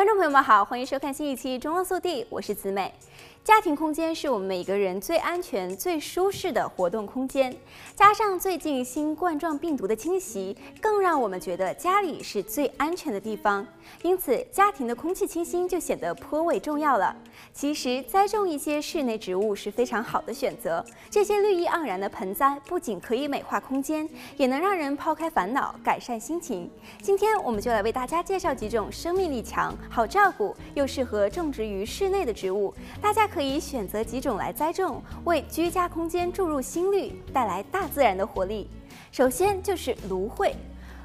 观众朋友们好，欢迎收看新一期《中欧速递》，我是子美。家庭空间是我们每个人最安全、最舒适的活动空间，加上最近新冠状病毒的侵袭，更让我们觉得家里是最安全的地方。因此，家庭的空气清新就显得颇为重要了。其实，栽种一些室内植物是非常好的选择。这些绿意盎然的盆栽不仅可以美化空间，也能让人抛开烦恼，改善心情。今天，我们就来为大家介绍几种生命力强、好照顾又适合种植于室内的植物。大家。可以选择几种来栽种，为居家空间注入新绿，带来大自然的活力。首先就是芦荟，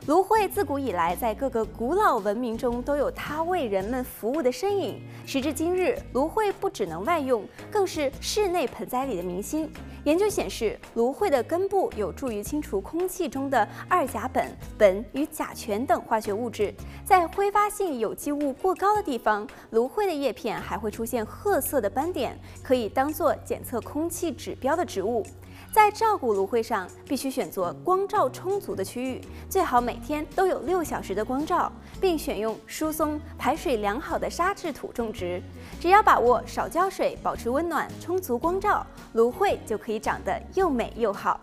芦荟自古以来在各个古老文明中都有它为人们服务的身影。时至今日，芦荟不只能外用，更是室内盆栽里的明星。研究显示，芦荟的根部有助于清除空气中的二甲苯、苯与甲醛等化学物质。在挥发性有机物过高的地方，芦荟的叶片还会出现褐色的斑点，可以当做检测空气指标的植物。在照顾芦荟上，必须选择光照充足的区域，最好每每天都有六小时的光照，并选用疏松、排水良好的沙质土种植。只要把握少浇水、保持温暖、充足光照，芦荟就可以长得又美又好。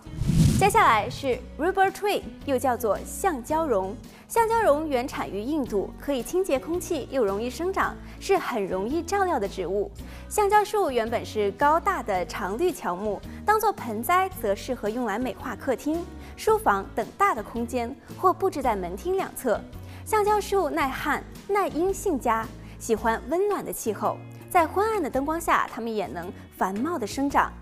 接下来是 rubber Tree，又叫做橡胶榕。橡胶榕原产于印度，可以清洁空气又容易生长，是很容易照料的植物。橡胶树原本是高大的常绿乔木，当做盆栽则适合用来美化客厅、书房等大的空间，或布置在门厅两侧。橡胶树耐旱、耐阴性佳，喜欢温暖的气候，在昏暗的灯光下，它们也能繁茂的生长。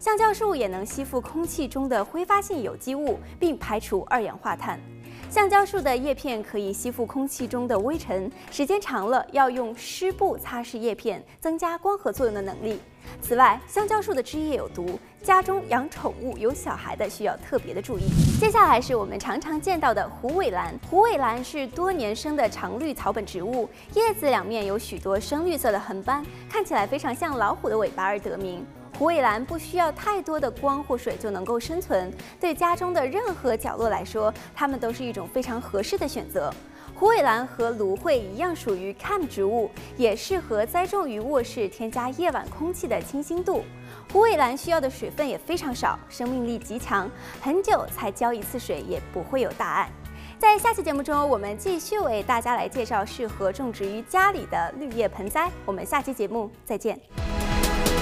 橡胶树也能吸附空气中的挥发性有机物，并排除二氧化碳。橡胶树的叶片可以吸附空气中的微尘，时间长了要用湿布擦拭叶片，增加光合作用的能力。此外，橡胶树的汁液有毒，家中养宠物有小孩的需要特别的注意。接下来是我们常常见到的虎尾兰。虎尾兰是多年生的常绿草本植物，叶子两面有许多深绿色的横斑，看起来非常像老虎的尾巴而得名。虎尾兰不需要太多的光或水就能够生存，对家中的任何角落来说，它们都是一种非常合适的选择。虎尾兰和芦荟一样属于 CAM 植物，也适合栽种于卧室，添加夜晚空气的清新度。虎尾兰需要的水分也非常少，生命力极强，很久才浇一次水也不会有大碍。在下期节目中，我们继续为大家来介绍适合种植于家里的绿叶盆栽。我们下期节目再见。